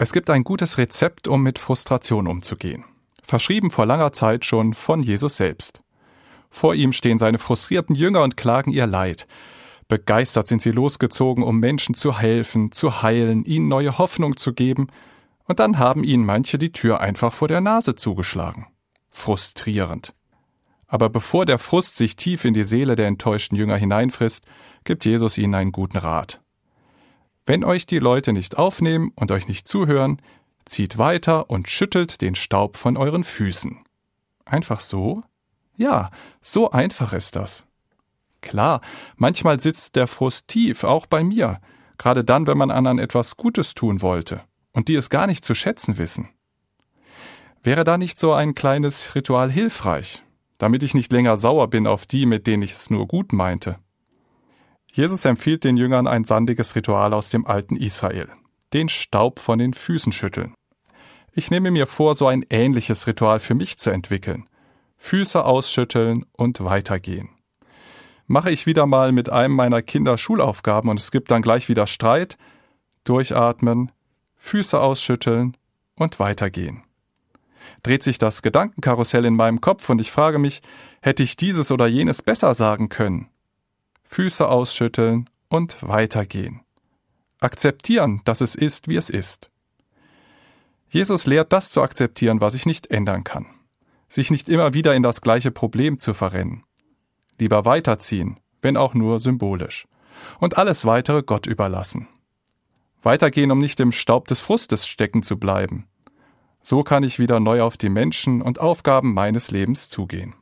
Es gibt ein gutes Rezept, um mit Frustration umzugehen. Verschrieben vor langer Zeit schon von Jesus selbst. Vor ihm stehen seine frustrierten Jünger und klagen ihr Leid. Begeistert sind sie losgezogen, um Menschen zu helfen, zu heilen, ihnen neue Hoffnung zu geben, und dann haben ihnen manche die Tür einfach vor der Nase zugeschlagen. Frustrierend. Aber bevor der Frust sich tief in die Seele der enttäuschten Jünger hineinfrisst, gibt Jesus ihnen einen guten Rat. Wenn euch die Leute nicht aufnehmen und euch nicht zuhören, zieht weiter und schüttelt den Staub von euren Füßen. Einfach so? Ja, so einfach ist das. Klar, manchmal sitzt der Frust tief, auch bei mir, gerade dann, wenn man anderen etwas Gutes tun wollte und die es gar nicht zu schätzen wissen. Wäre da nicht so ein kleines Ritual hilfreich, damit ich nicht länger sauer bin auf die, mit denen ich es nur gut meinte? Jesus empfiehlt den Jüngern ein sandiges Ritual aus dem alten Israel. Den Staub von den Füßen schütteln. Ich nehme mir vor, so ein ähnliches Ritual für mich zu entwickeln. Füße ausschütteln und weitergehen. Mache ich wieder mal mit einem meiner Kinder Schulaufgaben und es gibt dann gleich wieder Streit, durchatmen, Füße ausschütteln und weitergehen. Dreht sich das Gedankenkarussell in meinem Kopf und ich frage mich, hätte ich dieses oder jenes besser sagen können? Füße ausschütteln und weitergehen. Akzeptieren, dass es ist, wie es ist. Jesus lehrt das zu akzeptieren, was ich nicht ändern kann. Sich nicht immer wieder in das gleiche Problem zu verrennen. Lieber weiterziehen, wenn auch nur symbolisch. Und alles weitere Gott überlassen. Weitergehen, um nicht im Staub des Frustes stecken zu bleiben. So kann ich wieder neu auf die Menschen und Aufgaben meines Lebens zugehen.